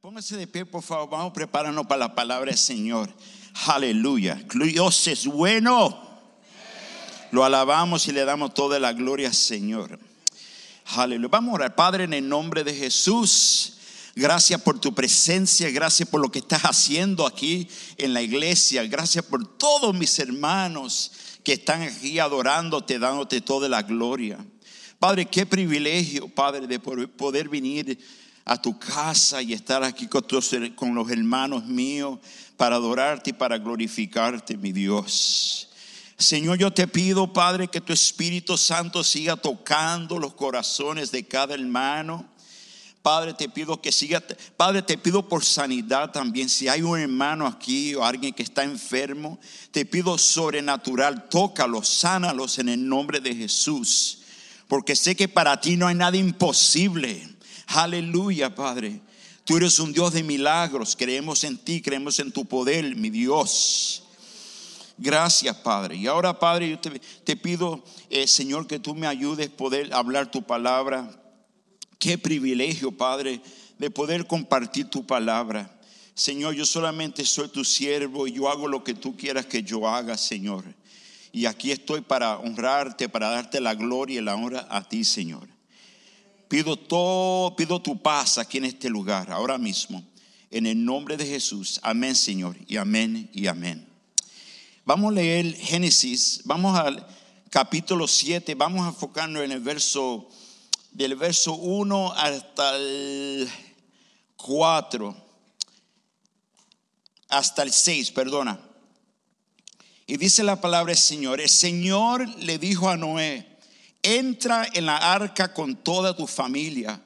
Póngase de pie, por favor. Vamos prepararnos para la palabra del Señor. Aleluya. Dios es bueno. Lo alabamos y le damos toda la gloria al Señor. Aleluya. Vamos a orar, Padre, en el nombre de Jesús. Gracias por tu presencia, gracias por lo que estás haciendo aquí en la iglesia, gracias por todos mis hermanos que están aquí adorándote, dándote toda la gloria. Padre, qué privilegio, Padre, de poder venir a tu casa y estar aquí con, con los hermanos míos para adorarte y para glorificarte, mi Dios. Señor, yo te pido, Padre, que tu Espíritu Santo siga tocando los corazones de cada hermano Padre, te pido que siga, Padre, te pido por sanidad también. Si hay un hermano aquí o alguien que está enfermo, te pido sobrenatural, tócalos, sánalos en el nombre de Jesús. Porque sé que para ti no hay nada imposible. Aleluya, Padre. Tú eres un Dios de milagros. Creemos en ti, creemos en tu poder, mi Dios. Gracias, Padre. Y ahora, Padre, yo te, pido, eh, Señor, que tú me ayudes a poder hablar tu palabra Qué privilegio, Padre, de poder compartir tu palabra. Señor, yo solamente soy tu siervo y yo hago lo que tú quieras que yo haga, Señor. Y aquí estoy para honrarte, para darte la gloria y la honra a ti, Señor. Pido todo, pido tu paz aquí en este lugar, ahora mismo. En el nombre de Jesús. Amén, Señor. Y amén y amén. Vamos a leer Génesis. Vamos al capítulo 7. Vamos a enfocarnos en el verso del verso 1 hasta el 4, hasta el 6, perdona. Y dice la palabra del Señor, el Señor le dijo a Noé, entra en la arca con toda tu familia,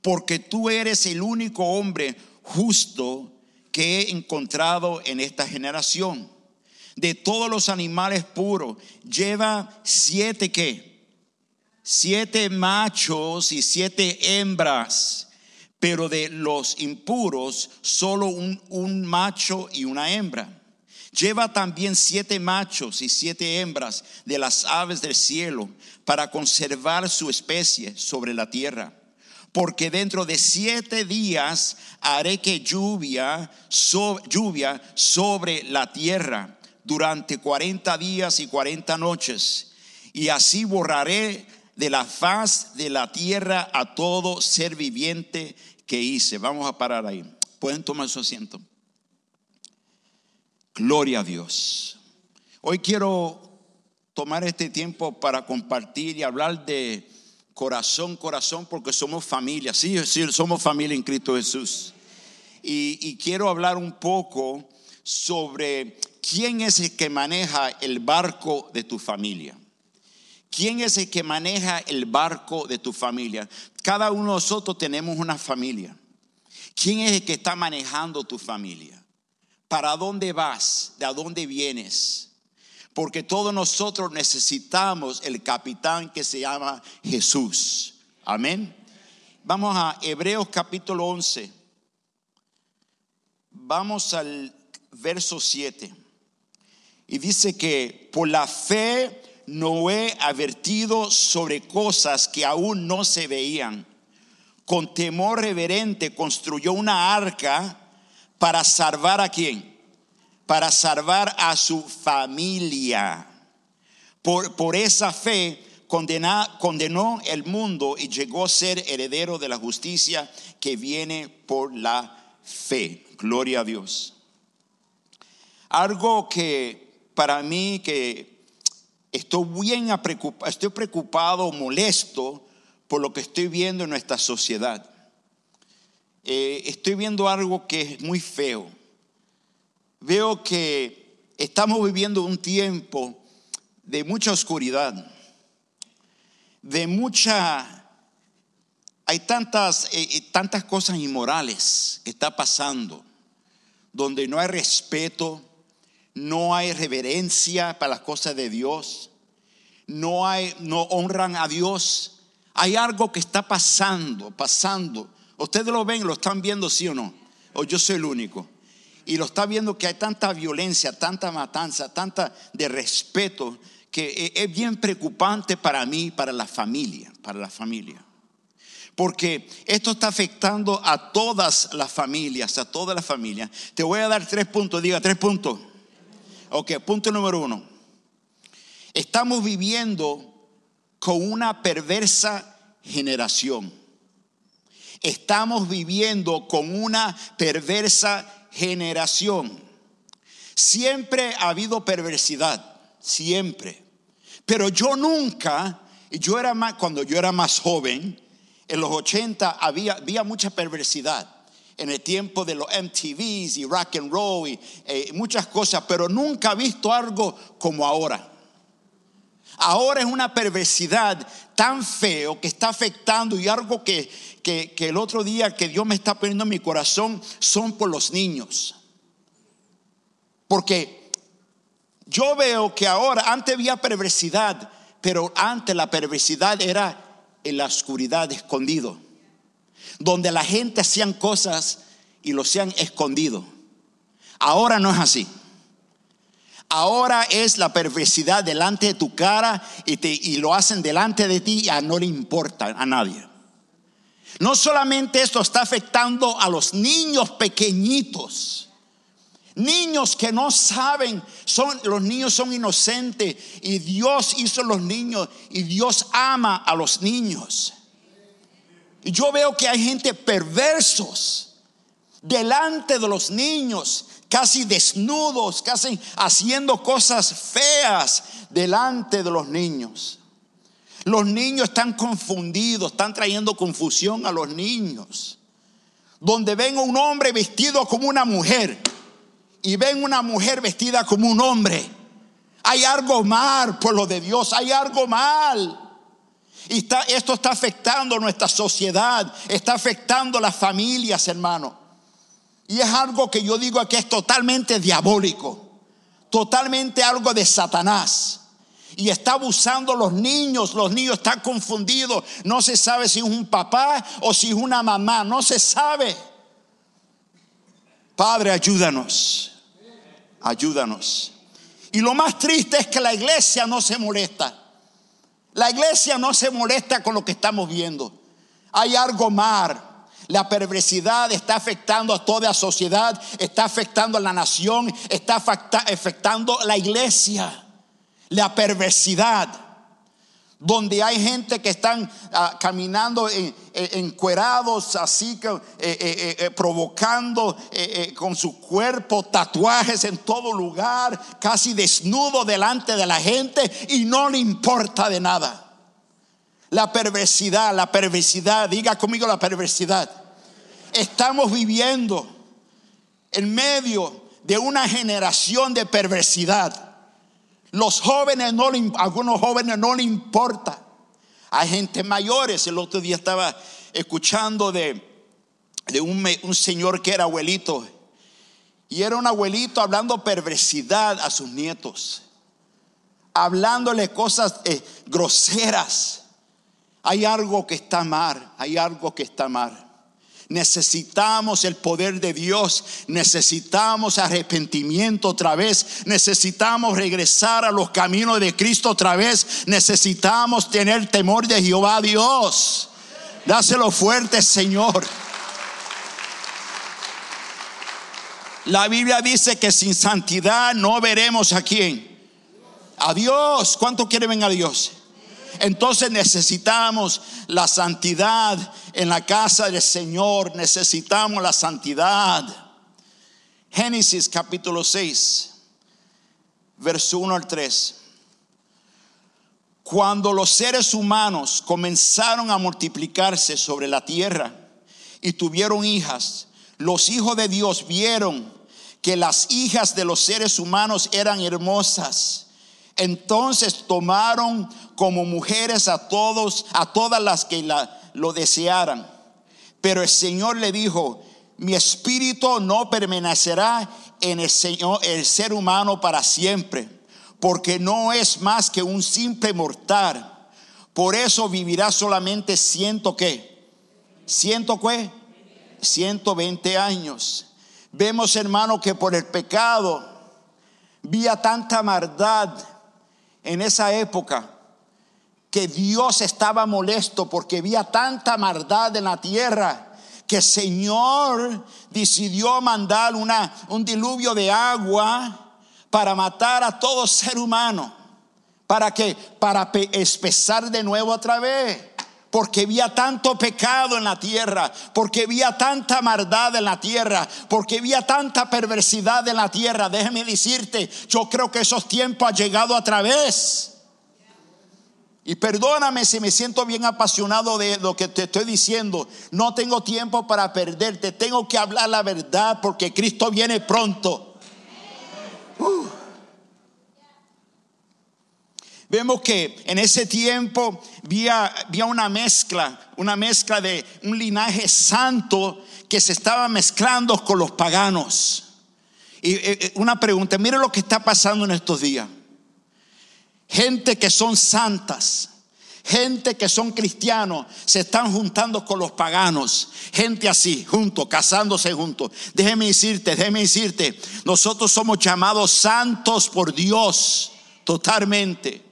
porque tú eres el único hombre justo que he encontrado en esta generación. De todos los animales puros, lleva siete que siete machos y siete hembras, pero de los impuros solo un, macho y una hembra. Lleva también siete machos y siete hembras de las aves del cielo para conservar su especie sobre la tierra. Porque dentro de siete días haré que lluvia, lluvia sobre la tierra durante cuarenta días y cuarenta noches. Y así borraré de la faz de la tierra a todo ser viviente que hice. Vamos a parar ahí. Pueden tomar su asiento. Gloria a Dios. Hoy quiero tomar este tiempo para compartir y hablar de corazón, corazón, porque somos familia. Sí, sí somos familia en Cristo Jesús. Y, y quiero hablar un poco sobre quién es el que maneja el barco de tu familia. ¿Quién es el que maneja el barco de tu familia? Cada uno de nosotros tenemos una familia. ¿Quién es el que está manejando tu familia? ¿Para dónde vas? ¿De dónde vienes? Porque todos nosotros necesitamos el capitán que se llama Jesús. Amén. Vamos a Hebreos capítulo 11. Vamos al verso 7. Y dice que por la fe Noé advertido sobre cosas que aún no se veían. Con temor reverente construyó una arca para salvar a quién? Para salvar a su familia. Por, por esa fe condenó el mundo y llegó a ser heredero de la justicia que viene por la fe. Gloria a Dios. Algo que para mí que estoy bien preocupado, estoy preocupado, molesto por lo que estoy viendo en nuestra sociedad. Eh, estoy viendo algo que es muy feo. Veo que estamos viviendo un tiempo de mucha oscuridad, de mucha... Hay tantas, eh, eh, tantas cosas inmorales que está pasando, donde no hay respeto, no hay reverencia para las cosas de Dios, no hay, no honran a Dios. Hay algo que está pasando, pasando. Ustedes lo ven, lo están viendo, sí o no. O yo soy el único. Y lo está viendo que hay tanta violencia, tanta matanza, tanta de respeto, que es bien preocupante para mí, para la familia, para la familia. Porque esto está afectando a todas las familias, a todas las familias. Te voy a dar tres puntos, diga tres puntos. Ok, punto número uno. Estamos viviendo con una perversa generación. Estamos viviendo con una perversa generación. Siempre ha habido perversidad, siempre. Pero yo nunca, yo era más, cuando yo era más joven, en los 80 había, había mucha perversidad en el tiempo de los MTVs y rock and roll y eh, muchas cosas, pero nunca he visto algo como ahora. Ahora es una perversidad tan feo que está afectando y algo que, que, que el otro día que Dios me está poniendo en mi corazón son por los niños. Porque yo veo que ahora, antes había perversidad, pero antes la perversidad era en la oscuridad escondido, donde la gente hacían cosas y lo hacían escondido. Ahora no es así. Ahora es la perversidad delante de tu cara y, te, y lo hacen delante de ti y a no le importa a nadie. No solamente esto está afectando a los niños pequeñitos. Niños que no saben, son, los niños son inocentes y Dios hizo los niños y Dios ama a los niños. Y yo veo que hay gente perversos delante de los niños, casi desnudos, casi haciendo cosas feas delante de los niños. Los niños están confundidos, están trayendo confusión a los niños. Donde ven un hombre vestido como una mujer y ven una mujer vestida como un hombre, hay algo mal, por lo de Dios, hay algo mal. Y está, esto está afectando nuestra sociedad, está afectando las familias, hermano. Y es algo que yo digo que es totalmente diabólico, totalmente algo de Satanás. Y está abusando los niños, los niños están confundidos, no se sabe si es un papá o si es una mamá, no se sabe. Padre, ayúdanos ayúdanos. Y lo más triste es que la iglesia no se molesta. La iglesia no se molesta con lo que estamos viendo. Hay algo mal. La perversidad está afectando a toda la sociedad, está afectando a la nación, está afectando a la iglesia. La perversidad donde hay gente que están ah, caminando encuerados, así que eh, eh, eh, provocando con su cuerpo tatuajes en todo lugar, casi desnudo delante de la gente y no le importa de nada. La perversidad, la perversidad, diga conmigo la perversidad. Estamos viviendo en medio de una generación de perversidad los jóvenes no algunos jóvenes no le importa. Hay gente mayores. El otro día estaba escuchando de, de un, un señor que era abuelito. Y era un abuelito hablando perversidad a sus nietos. Hablándole cosas eh, groseras. Hay algo que está mal. Hay algo que está mal. Necesitamos el poder de Dios, necesitamos arrepentimiento otra vez, necesitamos regresar a los caminos de Cristo otra vez, necesitamos tener temor de Jehová Dios. Dáselo fuerte, Señor. La Biblia dice que sin santidad no veremos a quién. A Dios. ¿Cuánto quiere ver a Dios? Entonces necesitamos la santidad en la casa del Señor. Necesitamos la santidad. Génesis capítulo 6, verso 1 al 3. Cuando los seres humanos comenzaron a multiplicarse sobre la tierra y tuvieron hijas, los hijos de Dios vieron que las hijas de los seres humanos eran hermosas entonces tomaron como mujeres a todos, a todas las que lo desearan. Pero el Señor le dijo, mi espíritu no permanecerá en el, Señor, el ser humano para siempre, porque no es más que un simple mortal. Por eso vivirá solamente ciento qué, ciento qué, 120 años. Vemos hermano que por el pecado vía tanta maldad en esa época que Dios estaba molesto porque había tanta maldad en la tierra que el Señor decidió mandar una, un diluvio de agua para matar a todo ser humano. ¿Para que Para espesar de nuevo otra vez porque había tanto pecado en la tierra, porque había tanta maldad en la tierra, porque había tanta perversidad en la tierra. Déjeme decirte, yo creo que esos tiempos han llegado a través. Y perdóname si me siento bien apasionado de lo que te estoy diciendo. No tengo tiempo para perderte. Tengo que hablar la verdad porque Cristo viene pronto. Uh. Vemos que en ese tiempo había, había, una mezcla, una mezcla de un linaje santo que se estaba mezclando con los paganos. Y eh, eh, una pregunta, mire lo que está pasando en estos días. Gente que son santas, gente que son cristianos, se están juntando con los paganos. Gente así, juntos, casándose juntos. Déjeme decirte, déjeme decirte, nosotros somos llamados santos por Dios totalmente.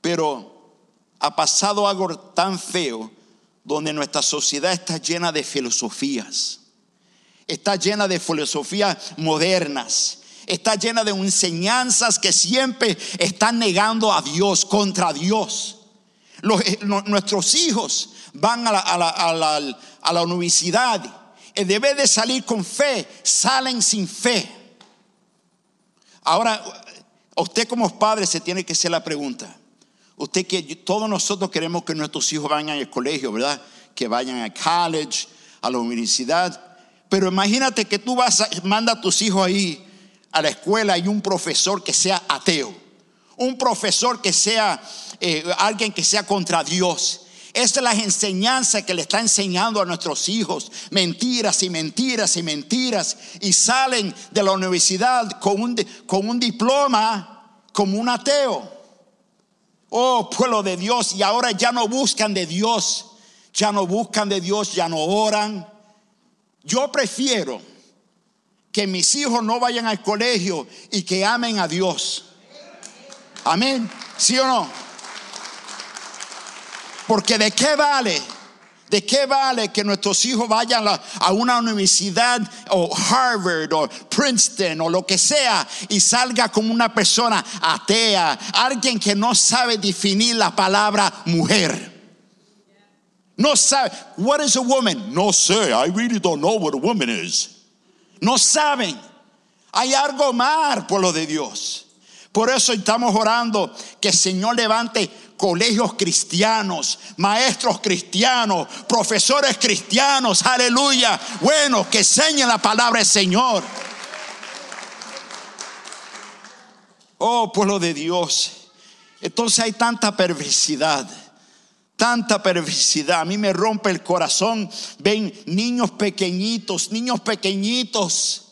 Pero ha pasado algo tan feo donde nuestra sociedad está llena de filosofías, está llena de filosofías modernas, está llena de enseñanzas que siempre están negando a Dios, contra Dios. Eh, nuestros hijos van a la, universidad, y debe de salir con fe, salen sin fe. Ahora, usted como padre se tiene que hacer la pregunta. Usted que todos nosotros queremos que nuestros hijos vayan al colegio, ¿verdad? Que vayan al college, a la universidad. Pero imagínate que tú vas a, manda a tus hijos ahí a la escuela y un profesor que sea ateo. Un profesor que sea eh, alguien que sea contra Dios. Es la enseñanza que le está enseñando a nuestros hijos. Mentiras y mentiras y mentiras. Y salen de la universidad con un, con un diploma como un ateo. Oh, pueblo de Dios, y ahora ya no buscan de Dios, ya no buscan de Dios, ya no oran. Yo prefiero que mis hijos no vayan al colegio y que amen a Dios. Amén. ¿Sí o no? Porque de qué vale ¿De qué vale que nuestros hijos vayan a una universidad o Harvard o Princeton o lo que sea y salga como una persona atea, alguien que no sabe definir la palabra mujer? No sabe, what is a woman? No sé, I really don't know what a woman is. No saben. Hay algo más, por lo de Dios. Por eso estamos orando que el Señor levante colegios cristianos, maestros cristianos, profesores cristianos, aleluya. Bueno, que enseñen la palabra del Señor. Oh, pueblo de Dios. Entonces hay tanta perversidad tanta perversidad. A mí me rompe el corazón. Ven niños pequeñitos, niños pequeñitos.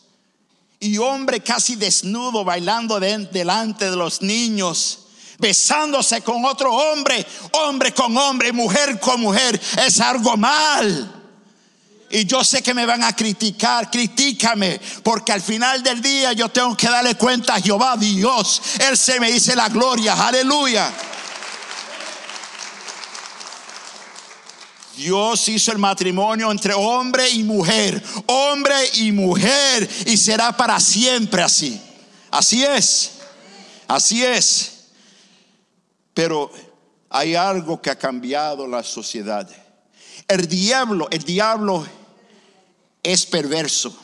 Y hombre casi desnudo bailando delante de los niños besándose con otro hombre, hombre con hombre, mujer con mujer, es algo mal. Y yo sé que me van a criticar, critícame, porque al final del día yo tengo que darle cuenta a Jehová Dios. Él se me dice la gloria, aleluya. Dios hizo el matrimonio entre hombre y mujer, hombre y mujer, y será para siempre así. Así es, así es. Pero hay algo que ha cambiado la sociedad. El diablo, el diablo es perverso.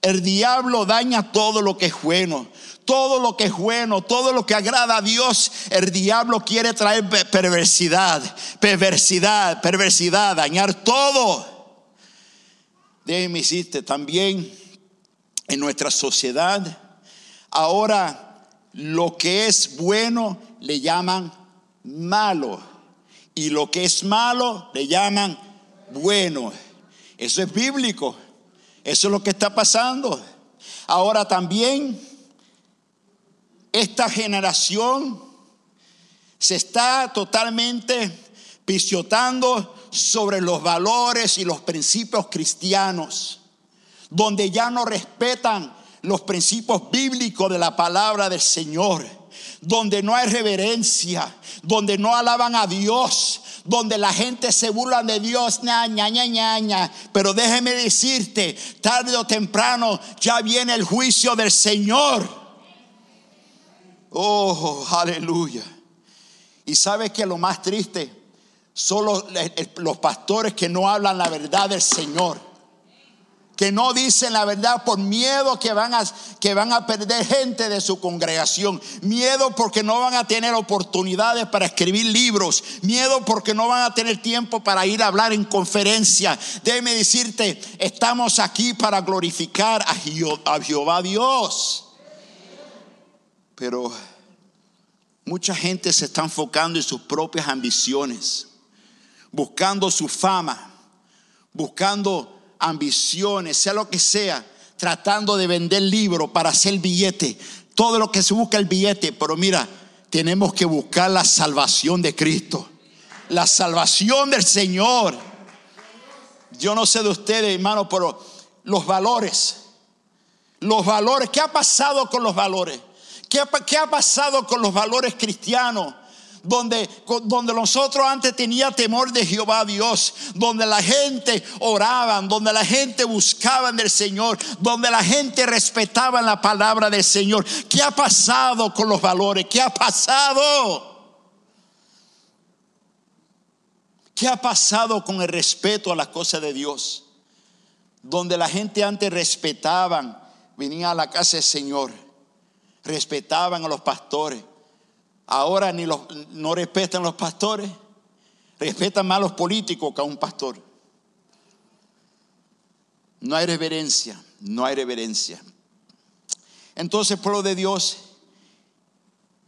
El diablo daña todo lo que es bueno. Todo lo que es bueno, todo lo que agrada a Dios, el diablo quiere traer perversidad, perversidad, perversidad, dañar todo. Déjeme decirte también en nuestra sociedad, ahora lo que es bueno le llaman malo y lo que es malo le llaman bueno. Eso es bíblico. Eso es lo que está pasando. Ahora también esta generación se está totalmente pisotando sobre los valores y los principios cristianos, donde ya no respetan los principios bíblicos de la palabra del Señor donde no hay reverencia, donde no alaban a Dios, donde la gente se burla de Dios, ña, ña, ña, ña, Pero déjeme decirte, tarde o temprano ya viene el juicio del Señor. Oh, aleluya. Y sabe que lo más triste son los pastores que no hablan la verdad del Señor que no dicen la verdad por miedo que van, a, que van a perder gente de su congregación, miedo porque no van a tener oportunidades para escribir libros, miedo porque no van a tener tiempo para ir a hablar en conferencia. Déjeme decirte, estamos aquí para glorificar a a Jehová Dios. Pero mucha gente se está enfocando en sus propias ambiciones, buscando su fama, buscando ambiciones, sea lo que sea, tratando de vender libros para hacer billete. Todo lo que se busca el billete, pero mira, tenemos que buscar la salvación de Cristo, la salvación del Señor. Yo no sé de ustedes, hermano, pero los valores, los valores, ¿qué ha pasado con los valores? ¿Qué ha, pasado con los valores cristianos? donde, donde nosotros antes tenía temor de Jehová Dios, donde la gente oraba, donde la gente buscaba del Señor, donde la gente respetaba la palabra del Señor. ¿Qué ha pasado con los valores? ¿Qué ha pasado? ¿Qué ha pasado con el respeto a las cosas de Dios? Donde la gente antes respetaban, venía a la casa del Señor, respetaban a los pastores Ahora ni los, no respetan los pastores, respetan más a los políticos que a un pastor. No hay reverencia, no hay reverencia. Entonces, pueblo de Dios,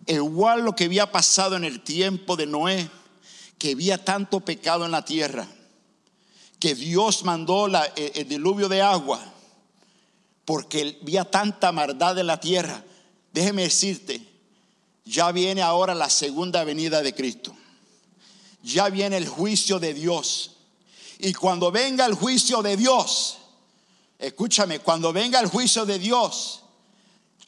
igual lo que había pasado en el tiempo de Noé, que había tanto pecado en la tierra, que Dios mandó el diluvio de agua, porque había tanta maldad en la tierra. Déjeme decirte, ya viene ahora la segunda venida de Cristo. Ya viene el juicio de Dios. Y cuando venga el juicio de Dios, escúchame, cuando venga el juicio de Dios,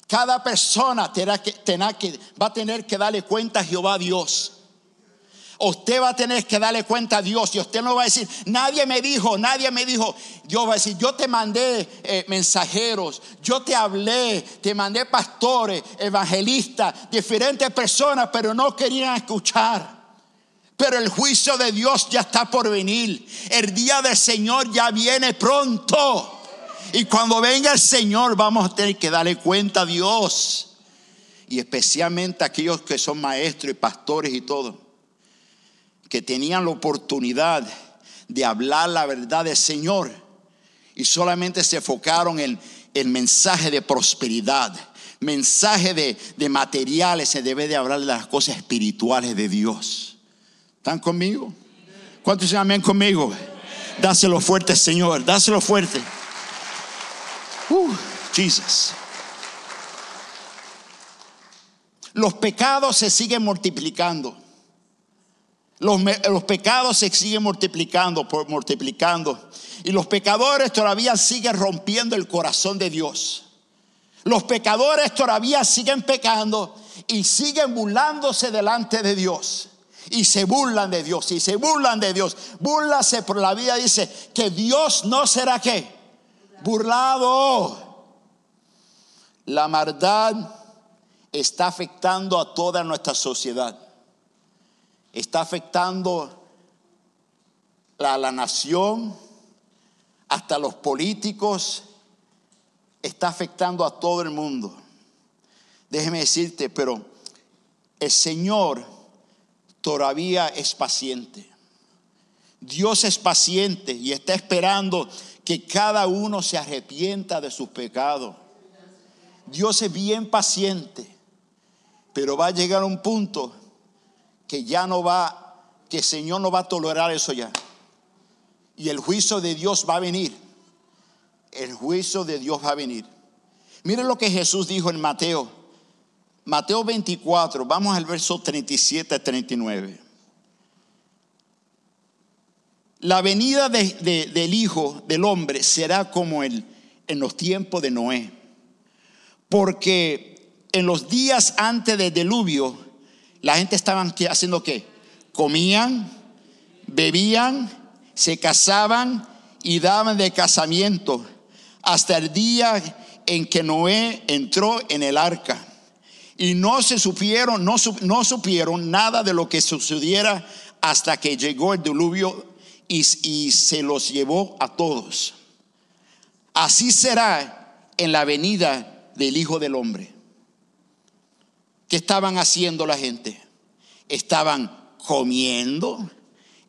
cada persona tendrá que, que, va a tener que darle cuenta a Jehová Dios. Usted va a tener que darle cuenta a Dios y usted no va a decir, nadie me dijo, nadie me dijo. Dios va a decir, yo te mandé eh, mensajeros, yo te hablé, te mandé pastores, evangelistas, diferentes personas, pero no querían escuchar. Pero el juicio de Dios ya está por venir. El día del Señor ya viene pronto. Y cuando venga el Señor vamos a tener que darle cuenta a Dios. Y especialmente aquellos que son maestros y pastores y todo que tenían la oportunidad de hablar la verdad del Señor y solamente se enfocaron en el mensaje de prosperidad, mensaje de, materiales, se debe de hablar de las cosas espirituales de Dios. ¿Están conmigo? ¿Cuántos se amén conmigo? Dáselo fuerte, Señor, dáselo fuerte. Uh, Jesus. Los pecados se siguen multiplicando. Los, pecados se siguen multiplicando, multiplicando. Y los pecadores todavía siguen rompiendo el corazón de Dios. Los pecadores todavía siguen pecando y siguen burlándose delante de Dios. Y se burlan de Dios, y se burlan de Dios. Burlase por la vida, dice que Dios no será qué? Burlado. La maldad está afectando a toda nuestra sociedad está afectando a la nación, hasta los políticos, está afectando a todo el mundo. Déjeme decirte, pero el Señor todavía es paciente. Dios es paciente y está esperando que cada uno se arrepienta de sus pecados. Dios es bien paciente, pero va a llegar un punto que ya no va, que el Señor no va a tolerar eso ya. Y el juicio de Dios va a venir. El juicio de Dios va a venir. Miren lo que Jesús dijo en Mateo. Mateo 24, vamos al verso 37 a 39. La venida del Hijo del Hombre será como el, en los tiempos de Noé. Porque en los días antes del diluvio, La gente estaban haciendo qué? Comían, bebían, se casaban y daban de casamiento hasta el día en que Noé entró en el arca. Y no se supieron, no, no supieron nada de lo que sucediera hasta que llegó el diluvio y, y se los llevó a todos. Así será en la venida del Hijo del Hombre. ¿Qué estaban haciendo la gente? Estaban comiendo,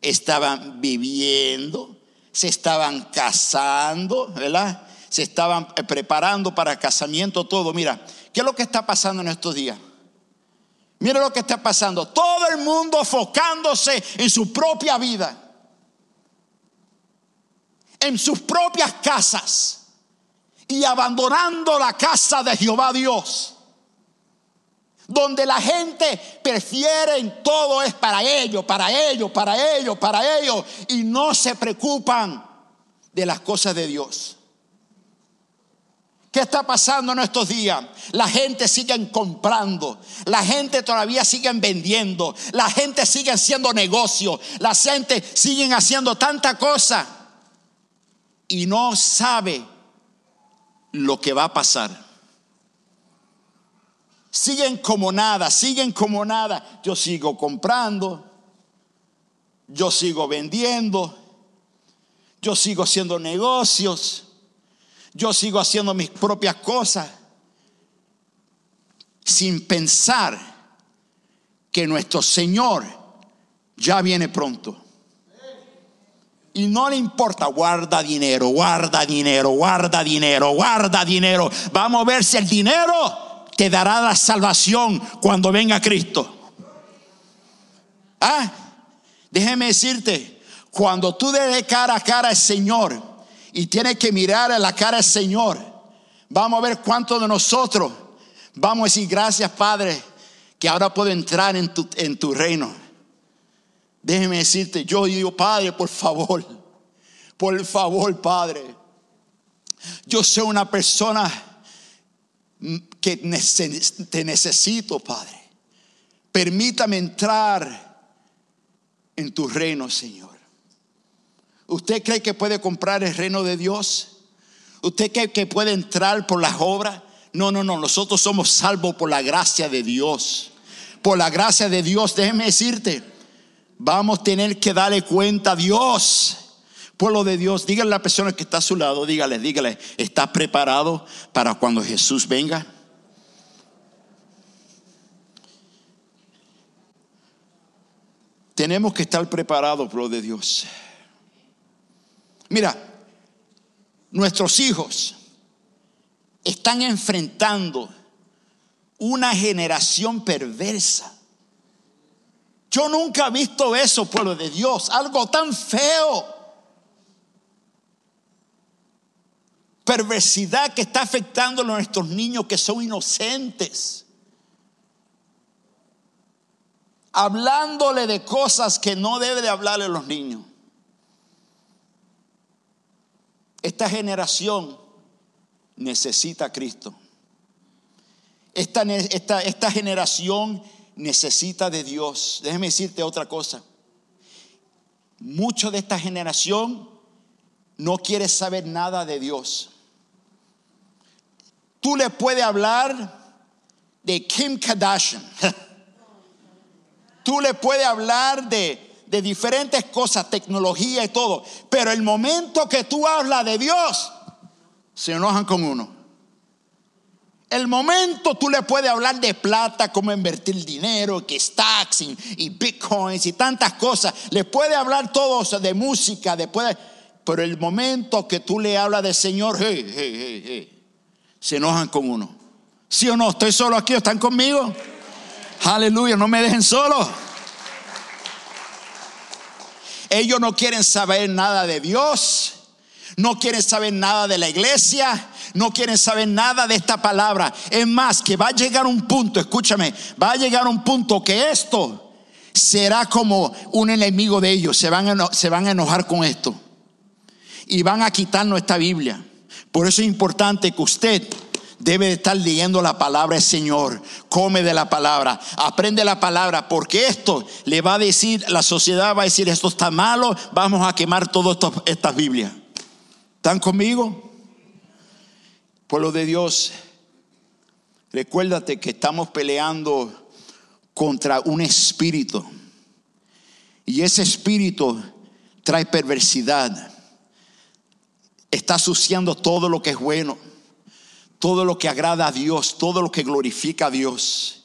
estaban viviendo, se estaban casando, ¿verdad? Se estaban eh, preparando para casamiento, todo. Mira, ¿qué es lo que está pasando en estos días? Mira lo que está pasando. Todo el mundo enfocándose en su propia vida, en sus propias casas y abandonando la casa de Jehová Dios donde la gente prefiere todo es para ellos, para ellos, para ellos, para ellos, y no se preocupan de las cosas de Dios. ¿Qué está pasando en estos días? La gente sigue comprando, la gente todavía sigue vendiendo, la gente sigue haciendo negocios, la gente sigue haciendo tanta cosa y no sabe lo que va a pasar siguen como nada, siguen como nada. Yo sigo comprando, yo sigo vendiendo, yo sigo haciendo negocios, yo sigo haciendo mis propias cosas, sin pensar que nuestro Señor ya viene pronto. Y no le importa, guarda dinero, guarda dinero, guarda dinero, guarda dinero. Vamos a ver si el dinero te dará la salvación cuando venga Cristo. Ah, déjeme decirte, cuando tú de cara a cara al Señor y tienes que mirar a la cara al Señor, vamos a ver cuántos de nosotros vamos a decir gracias Padre que ahora puedo entrar en tu, en tu reino. Déjeme decirte, yo digo Padre, por favor, por favor Padre, yo soy una persona que te necesito, Padre. Permítame entrar en tu reino, Señor. ¿Usted cree que puede comprar el reino de Dios? ¿Usted cree que puede entrar por las obras? No, no, no. Nosotros somos salvos por la gracia de Dios. Por la gracia de Dios, déjeme decirte, vamos a tener que darle cuenta a Dios pueblo de Dios, dígale a la persona que está a su lado, dígale, dígale, ¿está preparado para cuando Jesús venga? Tenemos que estar preparados, pueblo de Dios. Mira, nuestros hijos están enfrentando una generación perversa. Yo nunca he visto eso, pueblo de Dios, algo tan feo. perversidad que está afectando a nuestros niños que son inocentes. Hablándole de cosas que no debe de hablarle a los niños. Esta generación necesita a Cristo. Esta, esta, esta generación necesita de Dios. Déjeme decirte otra cosa. Mucho de esta generación no quiere saber nada de Dios. Tú le puedes hablar de Kim Kardashian. Tú le puedes hablar de, de diferentes cosas, tecnología y todo. Pero el momento que tú hablas de Dios, se enojan con uno. El momento tú le puedes hablar de plata, cómo invertir dinero, que stocks y, bitcoins y tantas cosas. Le puede hablar todo de música, después, pero el momento que tú le hablas de Señor, hey, hey, hey, se enojan con uno. ¿Sí o no? ¿Estoy solo aquí? ¿Están conmigo? Aleluya, no me dejen solo. Ellos no quieren saber nada de Dios, no quieren saber nada de la iglesia, no quieren saber nada de esta palabra. Es más, que va a llegar un punto, escúchame, va a llegar un punto que esto será como un enemigo de ellos, se van a, se van a enojar con esto y van a quitar nuestra Biblia. Por eso es importante que usted debe de estar leyendo la palabra del Señor. Come de la palabra, aprende la palabra, porque esto le va a decir, la sociedad va a decir, esto está malo, vamos a quemar todas estas Biblias. ¿Están conmigo? Pueblo de Dios, recuérdate que estamos peleando contra un espíritu. Y ese espíritu trae perversidad. Está asociando todo lo que es bueno todo lo que agrada a Dios, todo lo que glorifica a Dios.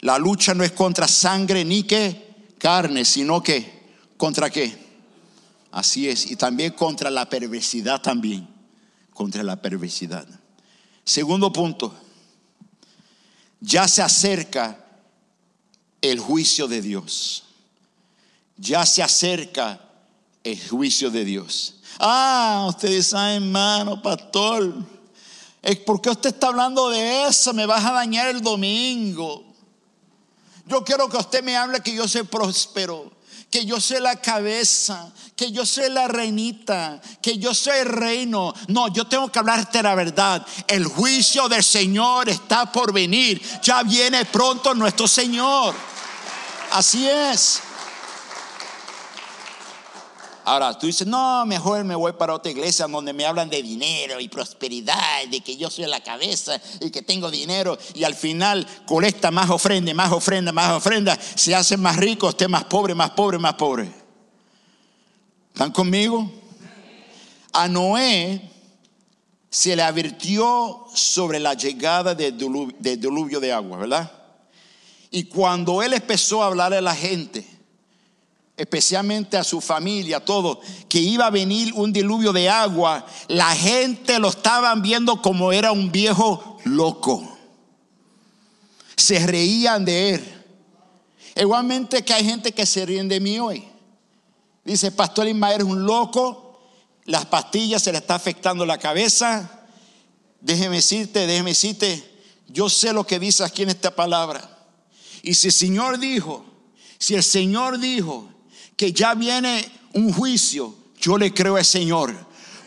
La lucha no es contra sangre ni que carne, sino que contra qué. Así es, y también contra la perversidad también, contra la perversidad. Segundo punto, ya se acerca el juicio de Dios. Ya se acerca el juicio de Dios. Ah, ustedes saben, hermano, pastor ¿Por qué usted está hablando de eso? Me vas a dañar el domingo. Yo quiero que usted me hable que yo soy próspero, que yo soy la cabeza, que yo soy la reinita, que yo soy el reino. No, yo tengo que hablarte la verdad. El juicio del Señor está por venir. Ya viene pronto nuestro Señor. Así es. Ahora tú dices, no, mejor me voy para otra iglesia donde me hablan de dinero y prosperidad, de que yo soy la cabeza y que tengo dinero y al final colecta más ofrenda, más ofrenda, más ofrenda, se hace más rico, usted más pobre, más pobre, más pobre. ¿Están conmigo? A Noé se le advirtió sobre la llegada del diluvio de agua, ¿verdad? Y cuando él empezó a hablar a la gente, especialmente a su familia, todo, que iba a venir un diluvio de agua, la gente lo estaban viendo como era un viejo loco. Se reían de él. Igualmente que hay gente que se ríen de mí hoy. Dice, Pastor Ismael es un loco, las pastillas se le está afectando la cabeza. Déjeme decirte, déjeme decirte, yo sé lo que dice aquí en esta palabra. Y si el Señor dijo, si el Señor dijo que ya viene un juicio, yo le creo al Señor.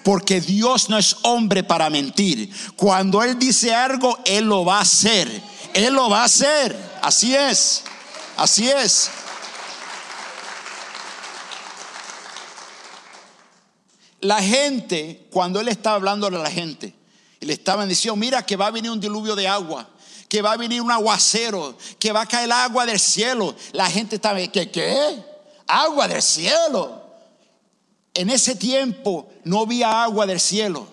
Porque Dios no es hombre para mentir. Cuando Él dice algo, Él lo va a hacer. Él lo va a hacer. Así es. Así es. La gente, cuando Él estaba hablando a la gente, y le estaban diciendo, mira que va a venir un diluvio de agua que va a venir un aguacero, que va a caer agua del cielo. La gente estaba, ¿qué? ¿Qué? Agua del cielo. En ese tiempo no había agua del cielo.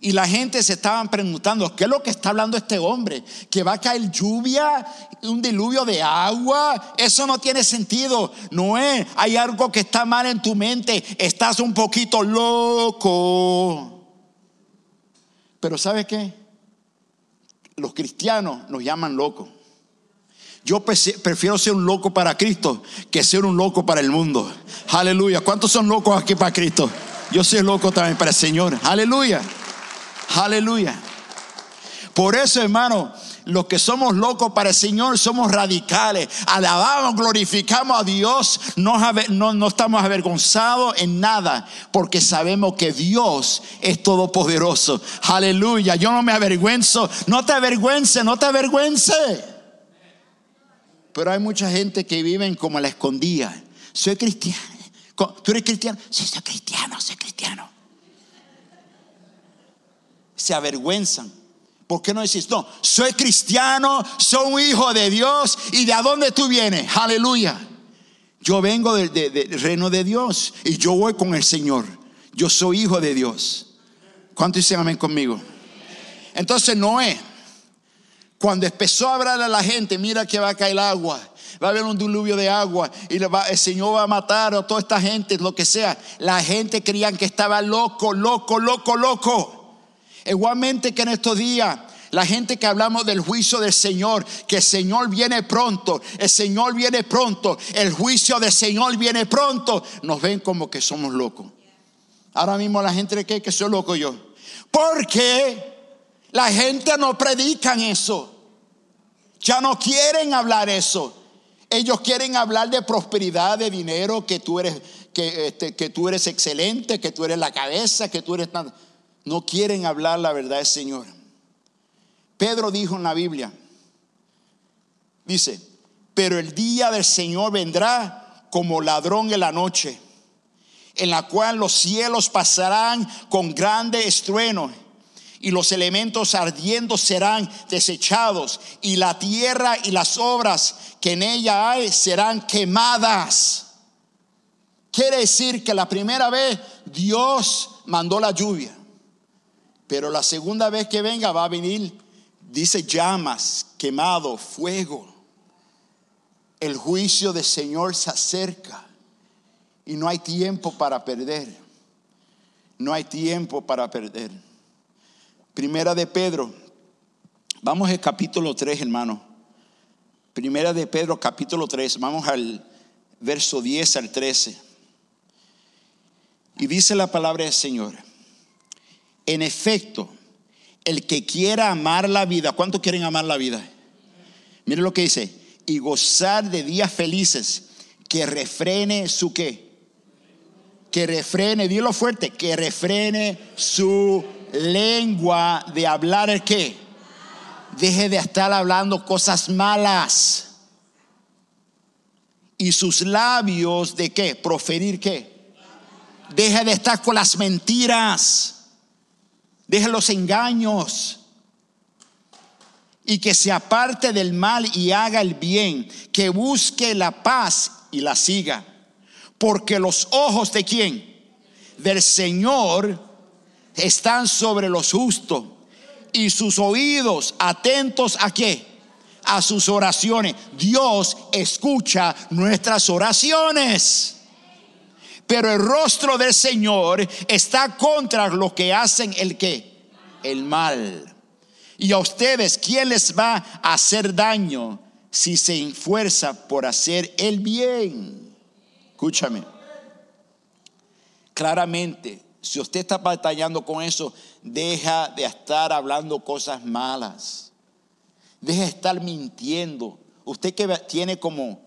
Y la gente se estaban preguntando, ¿qué es lo que está hablando este hombre? ¿Que va a caer lluvia, un diluvio de agua? Eso no tiene sentido. No es, hay algo que está mal en tu mente. Estás un poquito loco. Pero ¿sabe qué? Los cristianos nos llaman locos. Yo prefiero ser un loco para Cristo que ser un loco para el mundo. Aleluya. ¿Cuántos son locos aquí para Cristo? Yo soy loco también para el Señor. Aleluya. Aleluya. Por eso, hermano, los que somos locos para el Señor somos radicales. Alabamos, glorificamos a Dios. No, estamos avergonzados en nada porque sabemos que Dios es todopoderoso. Aleluya. Yo no me avergüenzo. No te avergüences, no te avergüences. Pero hay mucha gente que viven como la escondía. Soy cristiano. ¿Tú eres cristiano? Sí, soy cristiano, soy cristiano. Se avergüenzan. ¿Por qué no decís, no, soy cristiano, soy un hijo de Dios y de dónde tú vienes? Aleluya. Yo vengo del, del reino de Dios y yo voy con el Señor. Yo soy hijo de Dios. ¿Cuántos dicen amén conmigo? Entonces Noé cuando empezó a hablar a la gente, mira que va a caer agua, va a haber un diluvio de agua y el Señor va a matar a toda esta gente, lo que sea. La gente creían que estaba loco, loco, loco, loco. Igualmente que en estos días la gente que hablamos del juicio del Señor, que el Señor viene pronto, el Señor viene pronto, el juicio del Señor viene pronto, nos ven como que somos locos. Ahora mismo la gente cree que soy loco yo. Porque la gente no predican eso. Ya no quieren hablar eso. Ellos quieren hablar de prosperidad, de dinero, que tú eres, que, este, que tú eres excelente, que tú eres la cabeza, que tú eres nada. No quieren hablar la verdad del Señor. Pedro dijo en la Biblia, dice, pero el día del Señor vendrá como ladrón en la noche, en la cual los cielos pasarán con grande estrueno y los elementos ardiendo serán desechados y la tierra y las obras que en ella hay serán quemadas. Quiere decir que la primera vez Dios mandó la lluvia, pero la segunda vez que venga va a venir, dice llamas, quemado, fuego. El juicio del Señor se acerca y no hay tiempo para perder. No hay tiempo para perder. Primera de Pedro. Vamos al capítulo 3, hermano. Primera de Pedro, capítulo 3. Vamos al verso 10 al 13. Y dice la palabra del Señor. En efecto, el que quiera amar la vida, ¿cuánto quieren amar la vida? Mire lo que dice. Y gozar de días felices, que refrene su qué. Que refrene, dilo fuerte, que refrene su lengua de hablar el qué. Deje de estar hablando cosas malas. Y sus labios de qué? Proferir qué. Deje de estar con las mentiras. Deje los engaños. Y que se aparte del mal y haga el bien. Que busque la paz y la siga. Porque los ojos de quién? Del Señor están sobre los justos y sus oídos atentos a qué? A sus oraciones. Dios escucha nuestras oraciones. Pero el rostro del Señor está contra los que hacen el qué? El mal. Y a ustedes, ¿quién les va a hacer daño si se esfuerza por hacer el bien? Escúchame. Claramente, si usted está batallando con eso, deja de estar hablando cosas malas. Deja de estar mintiendo. Usted que tiene como,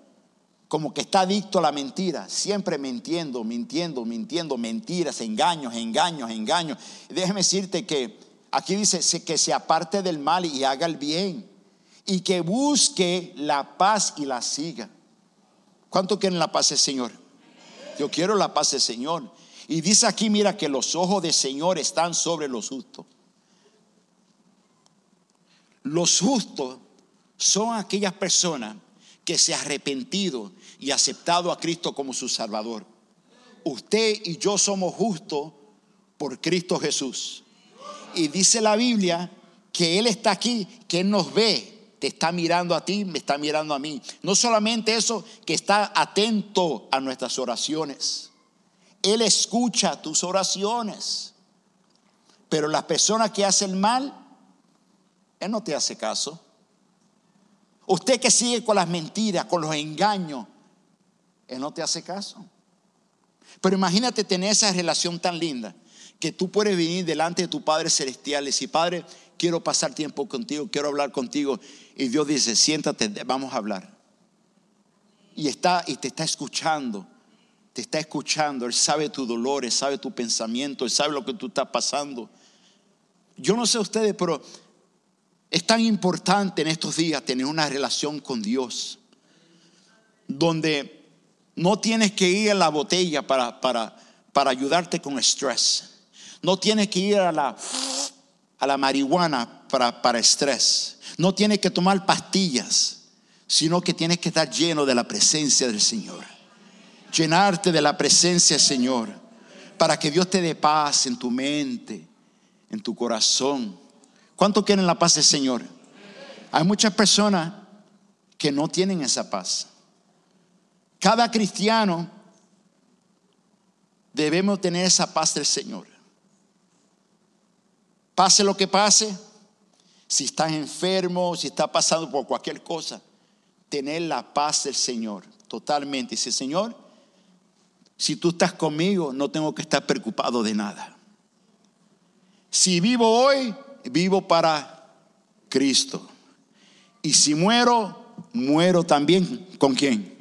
como que está adicto a la mentira, siempre mintiendo, mintiendo, mintiendo, mentiras, engaños, engaños, engaños. Déjeme decirte que aquí dice que se aparte del mal y haga el bien. Y que busque la paz y la siga. ¿Cuánto quieren la paz del Señor? Yo quiero la paz del Señor. Y dice aquí, mira, que los ojos del Señor están sobre los justos. Los justos son aquellas personas que se han arrepentido y aceptado a Cristo como su Salvador. Usted y yo somos justos por Cristo Jesús. Y dice la Biblia que Él está aquí, que Él nos ve, te está mirando a ti, me está mirando a mí. No solamente eso, que está atento a nuestras oraciones. Él escucha tus oraciones. Pero las personas que hacen mal, Él no te hace caso. Usted que sigue con las mentiras, con los engaños, Él no te hace caso. Pero imagínate tener esa relación tan linda que tú puedes venir delante de tu Padre Celestial y decir, Padre, quiero pasar tiempo contigo, quiero hablar contigo. Y Dios dice, siéntate, vamos a hablar. Y, está, y te está escuchando te está escuchando, Él sabe tu dolor, Él sabe tu pensamiento, Él sabe lo que tú estás pasando. Yo no sé ustedes, pero es tan importante en estos días tener una relación con Dios, donde no tienes que ir a la botella para, para, para ayudarte con estrés. No tienes que ir a la, a la marihuana para, para estrés. No tienes que tomar pastillas, sino que tienes que estar lleno de la presencia del Señor llenarte de la presencia, Señor, para que Dios te dé paz en tu mente, en tu corazón. ¿Cuánto quieren la paz del Señor? Hay muchas personas que no tienen esa paz. Cada cristiano debemos tener esa paz del Señor. Pase lo que pase, si estás enfermo, si estás pasando por cualquier cosa, tener la paz del Señor totalmente. Dice, Señor, si tú estás conmigo, no tengo que estar preocupado de nada. Si vivo hoy, vivo para Cristo. Y si muero, muero también. ¿Con quién?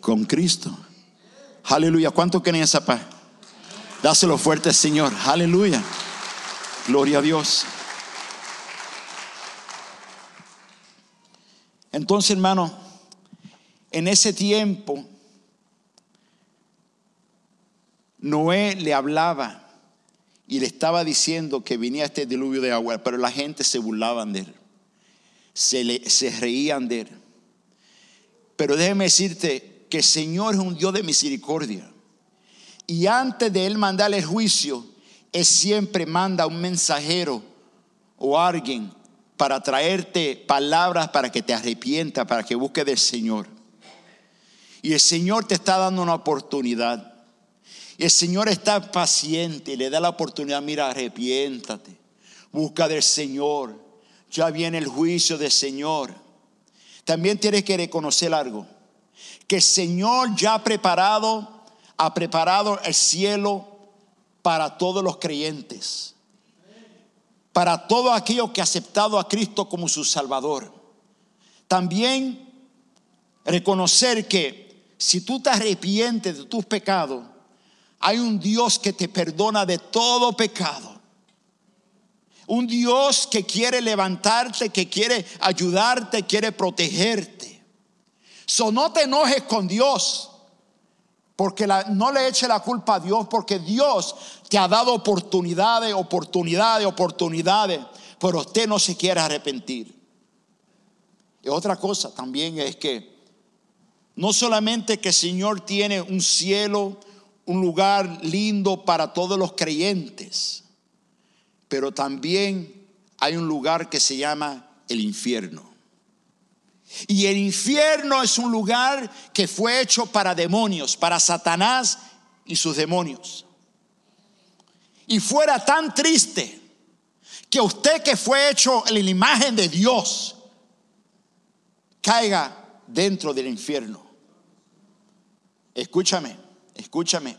Con Cristo. Aleluya. ¿Cuánto quieren esa paz? Dáselo fuerte, Señor. Aleluya. Gloria a Dios. Entonces, hermano, en ese tiempo, Noé le hablaba y le estaba diciendo que venía este diluvio de agua, pero la gente se burlaban de él, se, le, reían de él. Pero déjeme decirte que el Señor es un Dios de misericordia. Y antes de Él mandarle el juicio, Él siempre manda un mensajero o alguien para traerte palabras para que te arrepientas, para que busques del Señor. Y el Señor te está dando una oportunidad. Y el Señor está paciente y le da la oportunidad, mira, arrepiéntate, busca del Señor. Ya viene el juicio del Señor. También tienes que reconocer algo, que el Señor ya ha preparado, ha preparado el cielo para todos los creyentes, para todo aquello que ha aceptado a Cristo como su Salvador. También reconocer que si tú te arrepientes de tus pecados, hay un Dios que te perdona de todo pecado. Un Dios que quiere levantarte, que quiere ayudarte, quiere protegerte. So, no te enojes con Dios, porque no le eche la culpa a Dios, porque Dios te ha dado oportunidades, oportunidades, oportunidades, pero usted no se quiere arrepentir. Y otra cosa también es que no solamente que el Señor tiene un cielo, un lugar lindo para todos los creyentes, pero también hay un lugar que se llama el infierno. Y el infierno es un lugar que fue hecho para demonios, para Satanás y sus demonios. Y fuera tan triste que usted que fue hecho en la imagen de Dios caiga dentro del infierno. Escúchame. Escúchame.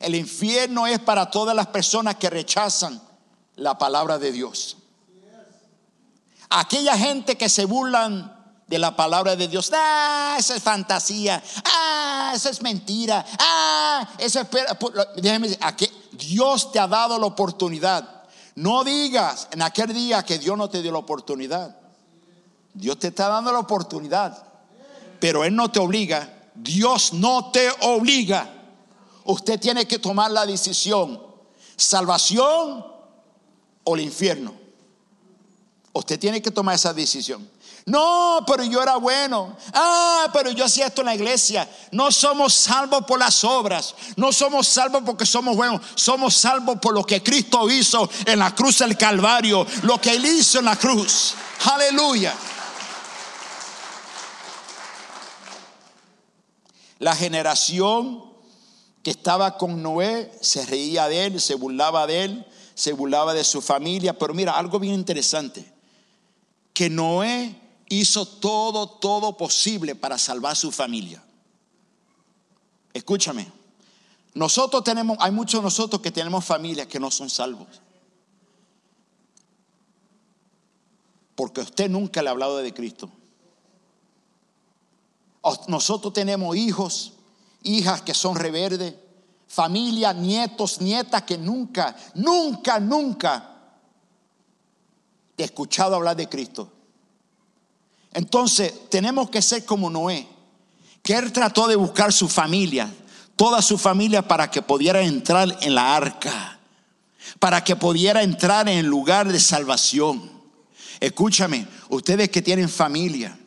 El infierno es para todas las personas que rechazan la palabra de Dios. Aquella gente que se burlan de la palabra de Dios. Ah, esa es fantasía. Ah, esa es mentira. Ah, eso es. Decir, Dios te ha dado la oportunidad. No digas en aquel día que Dios no te dio la oportunidad. Dios te está dando la oportunidad. Pero Él no te obliga Dios no te obliga. Usted tiene que tomar la decisión. Salvación o el infierno. Usted tiene que tomar esa decisión. No, pero yo era bueno. Ah, pero yo hacía esto en la iglesia. No somos salvos por las obras. No somos salvos porque somos buenos. Somos salvos por lo que Cristo hizo en la cruz del Calvario. Lo que Él hizo en la cruz. Aleluya. La generación que estaba con Noé se reía de él, se burlaba de él, se burlaba de su familia. Pero mira, algo bien interesante, que Noé hizo todo, todo posible para salvar su familia. Escúchame, nosotros tenemos, hay muchos de nosotros que tenemos familias que no son salvos. Porque usted nunca le ha hablado de Cristo. Nosotros tenemos hijos, hijas que son reverdes, familia, nietos, nietas que nunca, nunca, nunca he escuchado hablar de Cristo. Entonces tenemos que ser como Noé, que él trató de buscar su familia, toda su familia para que pudiera entrar en la arca, para que pudiera entrar en el lugar de salvación. Escúchame, ustedes que tienen familia,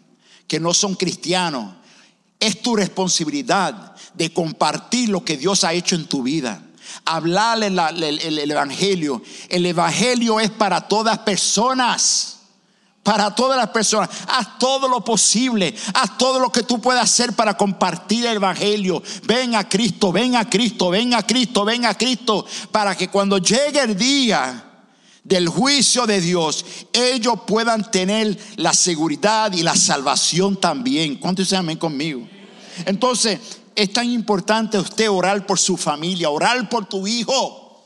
que no son cristianos, es tu responsabilidad de compartir lo que Dios ha hecho en tu vida. Hablarle el, Evangelio. El Evangelio es para todas personas. Para todas las personas. Haz todo lo posible. Haz todo lo que tú puedas hacer para compartir el Evangelio. Ven a Cristo, ven a Cristo, ven a Cristo, ven a Cristo. Para que cuando llegue el día del juicio de Dios, ellos puedan tener la seguridad y la salvación también. ¿Cuántos se amen conmigo? Entonces, es tan importante usted orar por su familia, orar por tu hijo,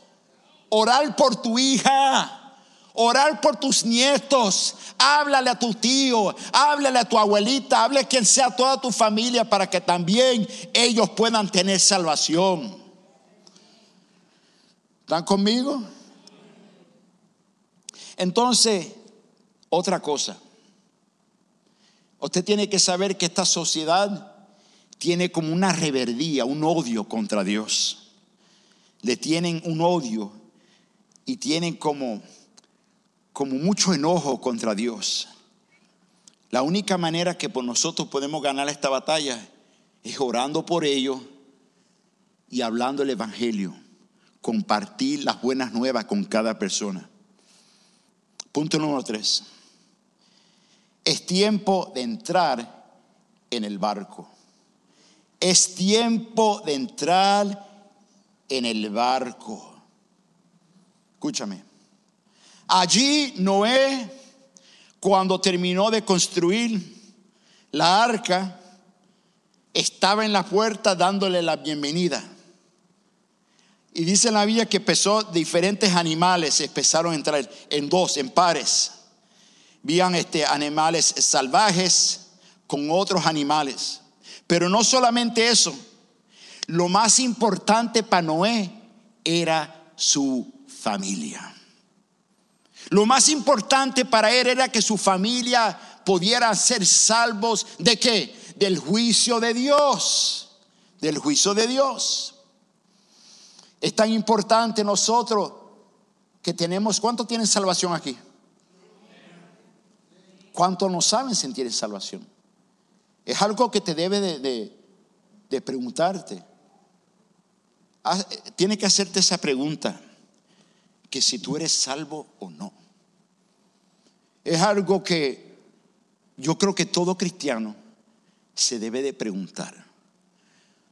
orar por tu hija. Orar por tus nietos, háblale a tu tío, háblale a tu abuelita, háblale a quien sea toda tu familia para que también ellos puedan tener salvación. ¿Están conmigo? Entonces, otra cosa, Usted tiene que saber que esta sociedad tiene como una reverdía, un odio contra Dios. Le tienen un odio y tienen como, como mucho enojo contra Dios. La única manera que por nosotros podemos ganar esta batalla es orando por ellos y hablando el Evangelio. Compartir las buenas nuevas con cada persona. Punto número tres. Es tiempo de entrar en el barco. Es tiempo de entrar en el barco. Escúchame. Allí Noé, cuando terminó de construir la arca, estaba en la puerta dándole la bienvenida. Y dice la Biblia que empezó diferentes animales, empezaron a entrar en dos, en pares. Vían este, animales salvajes con otros animales. Pero no solamente eso, lo más importante para Noé era su familia. Lo más importante para él era que su familia pudiera ser salvos de qué? Del juicio de Dios. Del juicio de Dios. Es tan importante nosotros que tenemos, ¿cuántos tienen salvación aquí? ¿Cuántos no saben sentir salvación? Es algo que te debe de, preguntarte. Tiene que hacerte esa pregunta, que si tú eres salvo o no. Es algo que yo creo que todo cristiano se debe de preguntar.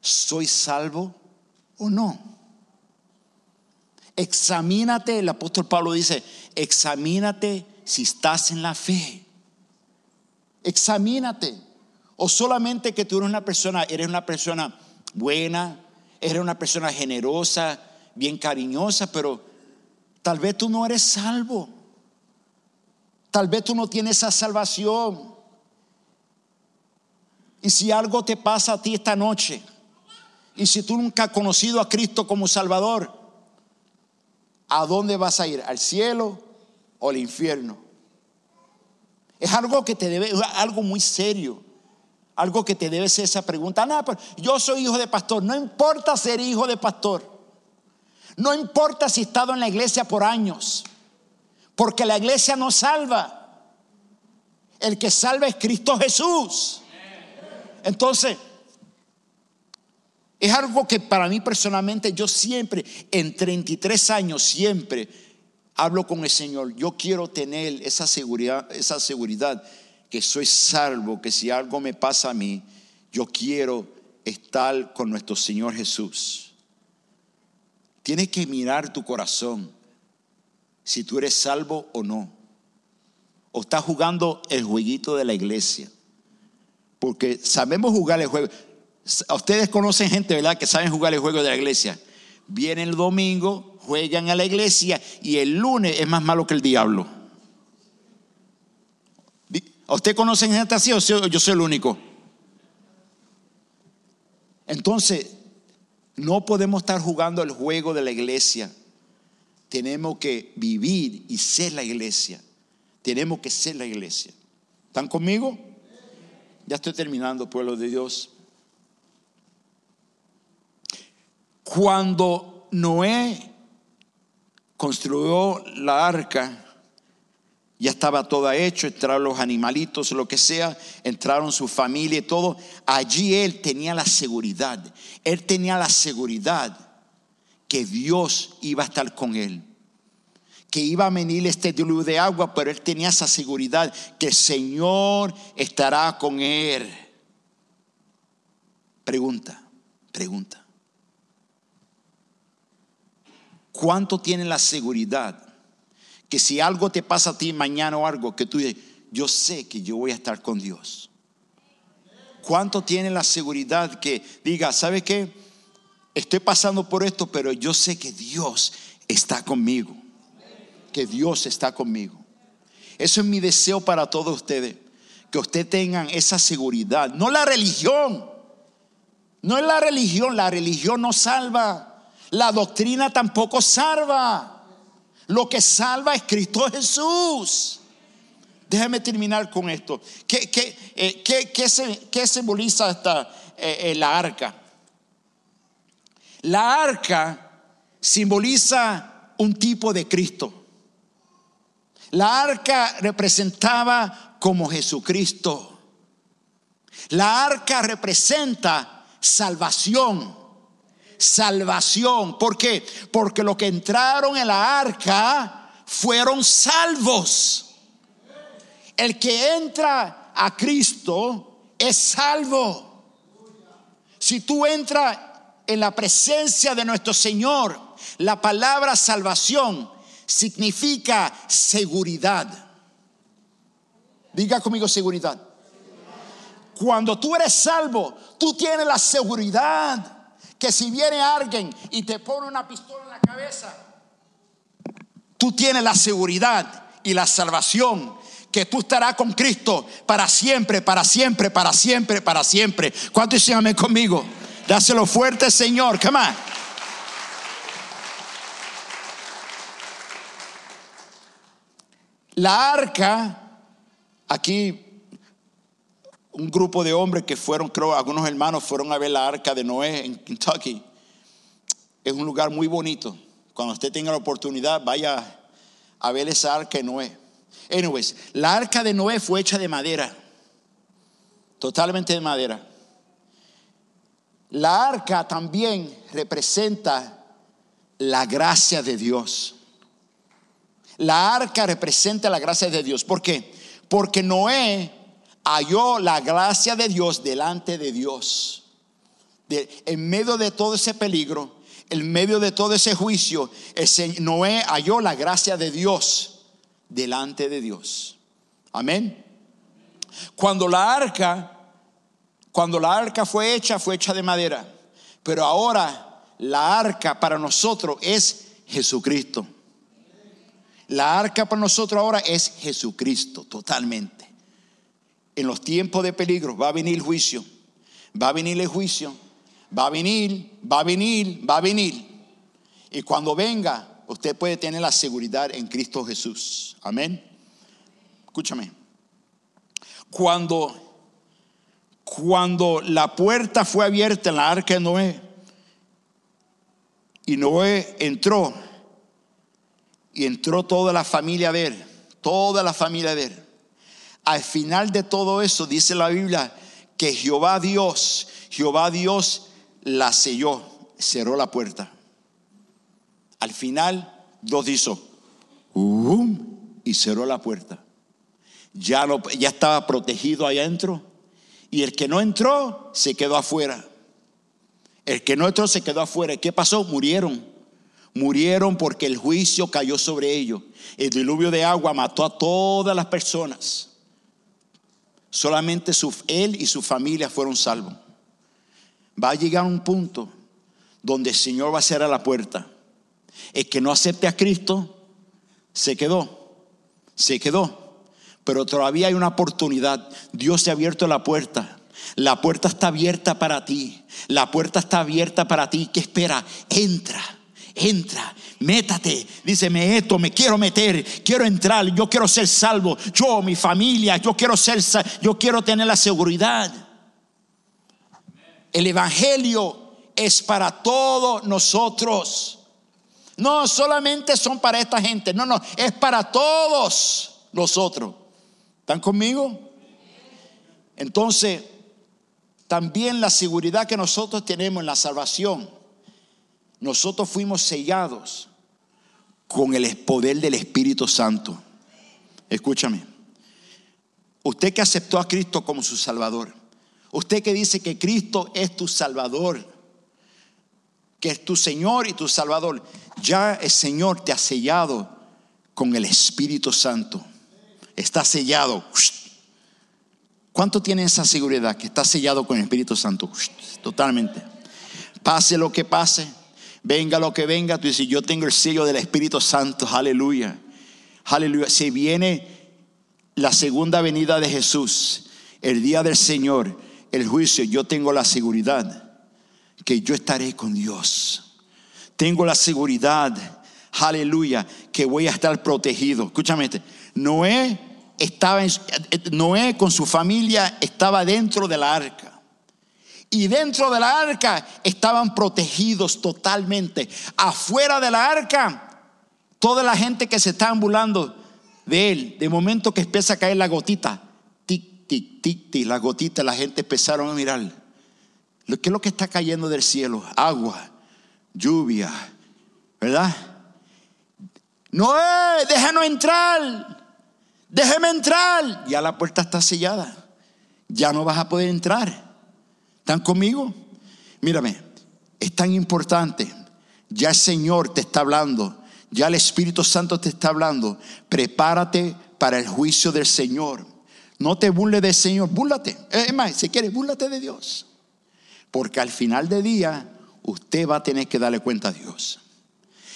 ¿Soy salvo o no? Examínate, el apóstol Pablo dice, examínate si estás en la fe. Examínate. O solamente que tú eres una persona, eres una persona buena, eres una persona generosa, bien cariñosa, pero tal vez tú no eres salvo. Tal vez tú no tienes esa salvación. Y si algo te pasa a ti esta noche, y si tú nunca has conocido a Cristo como Salvador, ¿a dónde vas a ir? ¿Al cielo o al infierno? Es algo que te debe, algo muy serio algo que te debe ser esa pregunta. Nada, pero yo soy hijo de pastor. No importa ser hijo de pastor. No importa si he estado en la iglesia por años. Porque la iglesia no salva. El que salva es Cristo Jesús. Entonces, es algo que para mí personalmente yo siempre, en 33 años, siempre hablo con el Señor. Yo quiero tener esa seguridad, esa seguridad que soy salvo, que si algo me pasa a mí, yo quiero estar con nuestro Señor Jesús. Tienes que mirar tu corazón si tú eres salvo o no. O estás jugando el jueguito de la iglesia. Porque sabemos jugar el juego. Ustedes conocen gente, ¿verdad? Que saben jugar el juego de la iglesia. Vienen el domingo, juegan a la iglesia y el lunes es más malo que el diablo. ¿Usted conoce gente así o yo soy el único? Entonces, no podemos estar jugando el juego de la iglesia. Tenemos que vivir y ser la iglesia. Tenemos que ser la iglesia. ¿Están conmigo? Ya estoy terminando, pueblo de Dios. Cuando Noé construyó la arca, ya estaba todo hecho, entraron los animalitos, lo que sea, entraron su familia y todo. Allí él tenía la seguridad, él tenía la seguridad que Dios iba a estar con él, que iba a venir este diluvio de agua, pero él tenía esa seguridad que el Señor estará con él. Pregunta, pregunta. ¿Cuánto tiene la seguridad? que si algo te pasa a ti mañana o algo, que tú dices, yo sé que yo voy a estar con Dios. ¿Cuánto tiene la seguridad que diga, ¿sabe qué? Estoy pasando por esto, pero yo sé que Dios está conmigo. Que Dios está conmigo. Eso es mi deseo para todos ustedes. Que ustedes tengan esa seguridad. No la religión. No es la religión. La religión no salva. La doctrina tampoco salva. Lo que salva es Cristo Jesús. déjame terminar con esto. ¿Qué, qué, eh, qué, qué, simboliza esta, eh, eh, la arca? La arca simboliza un tipo de Cristo. La arca representaba como Jesucristo. La arca representa salvación. Salvación. ¿Por qué? Porque los que entraron en la arca fueron salvos. El que entra a Cristo es salvo. Si tú entras en la presencia de nuestro Señor, la palabra salvación significa seguridad. Diga conmigo seguridad. Cuando tú eres salvo, tú tienes la seguridad que si viene alguien y te pone una pistola en la cabeza, tú tienes la seguridad y la salvación que tú estarás con Cristo para siempre, para siempre, para siempre, para siempre. ¿Cuántos dicen amén conmigo? Dáselo fuerte, Señor. Come on. La arca, aquí un grupo de hombres que fueron, creo, algunos hermanos fueron a ver la arca de Noé en Kentucky. Es un lugar muy bonito. Cuando usted tenga la oportunidad, vaya a ver esa arca de Noé. Anyways, la arca de Noé fue hecha de madera, totalmente de madera. La arca también representa la gracia de Dios. La arca representa la gracia de Dios. ¿Por qué? Porque Noé halló la gracia de Dios delante de Dios. En medio de todo ese peligro, en medio de todo ese juicio, ese Noé halló la gracia de Dios delante de Dios. Amén. Cuando la arca, cuando la arca fue hecha, fue hecha de madera. Pero ahora la arca para nosotros es Jesucristo. La arca para nosotros ahora es Jesucristo, totalmente. En los tiempos de peligro va a venir el juicio, va a venir el juicio, va a venir, va a venir, va a venir. Y cuando venga, usted puede tener la seguridad en Cristo Jesús. Amén. Escúchame. Cuando cuando la puerta fue abierta en la arca de Noé y Noé entró y entró toda la familia de él, toda la familia de él. Al final de todo eso dice la Biblia que Jehová Dios, Jehová Dios la selló, cerró la puerta. Al final Dios hizo "Um", y cerró la puerta. Ya, ya estaba protegido allá adentro y el que no entró se quedó afuera. El que no entró se quedó afuera. ¿Qué pasó? Murieron. Murieron porque el juicio cayó sobre ellos. El diluvio de agua mató a todas las personas. Solamente su, él y su familia fueron salvos. Va a llegar un punto donde el Señor va a cerrar la puerta. El que no acepte a Cristo se quedó. Se quedó. Pero todavía hay una oportunidad. Dios te ha abierto la puerta. La puerta está abierta para ti. La puerta está abierta para ti. ¿Qué espera? Entra. Entra, métate, dice, me esto, me quiero meter, quiero entrar, yo quiero ser salvo, yo, mi familia, yo quiero ser, yo quiero tener la seguridad. El evangelio es para todos nosotros. No solamente son para esta gente, no, no, es para todos nosotros. ¿Están conmigo? Entonces, también la seguridad que nosotros tenemos en la salvación, nosotros fuimos sellados con el poder del Espíritu Santo. Escúchame, usted que aceptó a Cristo como su Salvador, usted que dice que Cristo es tu Salvador, que es tu Señor y tu Salvador, ya el Señor te ha sellado con el Espíritu Santo. Está sellado. ¿Cuánto tiene esa seguridad que está sellado con el Espíritu Santo? Totalmente. Pase lo que pase, venga lo que venga, tú dices, yo tengo el sello del Espíritu Santo, aleluya. Aleluya. Si viene la segunda venida de Jesús, el día del Señor, el juicio, yo tengo la seguridad que yo estaré con Dios. Tengo la seguridad, aleluya, que voy a estar protegido. Escúchame, este, Noé estaba en, Noé con su familia estaba dentro de la arca. Y dentro de la arca estaban protegidos totalmente. Afuera de la arca, toda la gente que se está ambulando de él, de momento que empieza a caer la gotita, tic, tic, tic, la gotita, la gente empezaron a mirar. ¿Qué es lo que está cayendo del cielo? Agua, lluvia, ¿verdad? Noé, déjanos entrar. Déjeme entrar. Ya la puerta está sellada. Ya no vas a poder entrar. ¿Están conmigo? Mírame, es tan importante. Ya el Señor te está hablando. Ya el Espíritu Santo te está hablando. Prepárate para el juicio del Señor. No te burles del Señor, búrlate. Es más, si quieres, búrlate de Dios. Porque al final del día, usted va a tener que darle cuenta a Dios.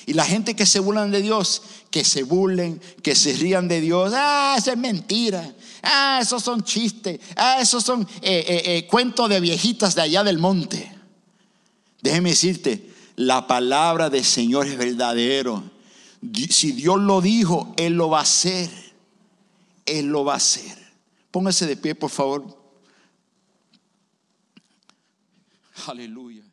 Y la gente que se burlan de Dios, que se burlen, que se rían de Dios, ah, eso es mentira, ah, esos son chistes, ah, esos son eh, eh, eh, cuentos de viejitas de allá del monte. Déjeme decirte, la palabra del Señor es verdadero. Si Dios lo dijo, Él lo va a hacer. Él lo va a hacer. Póngase de pie, por favor. Aleluya.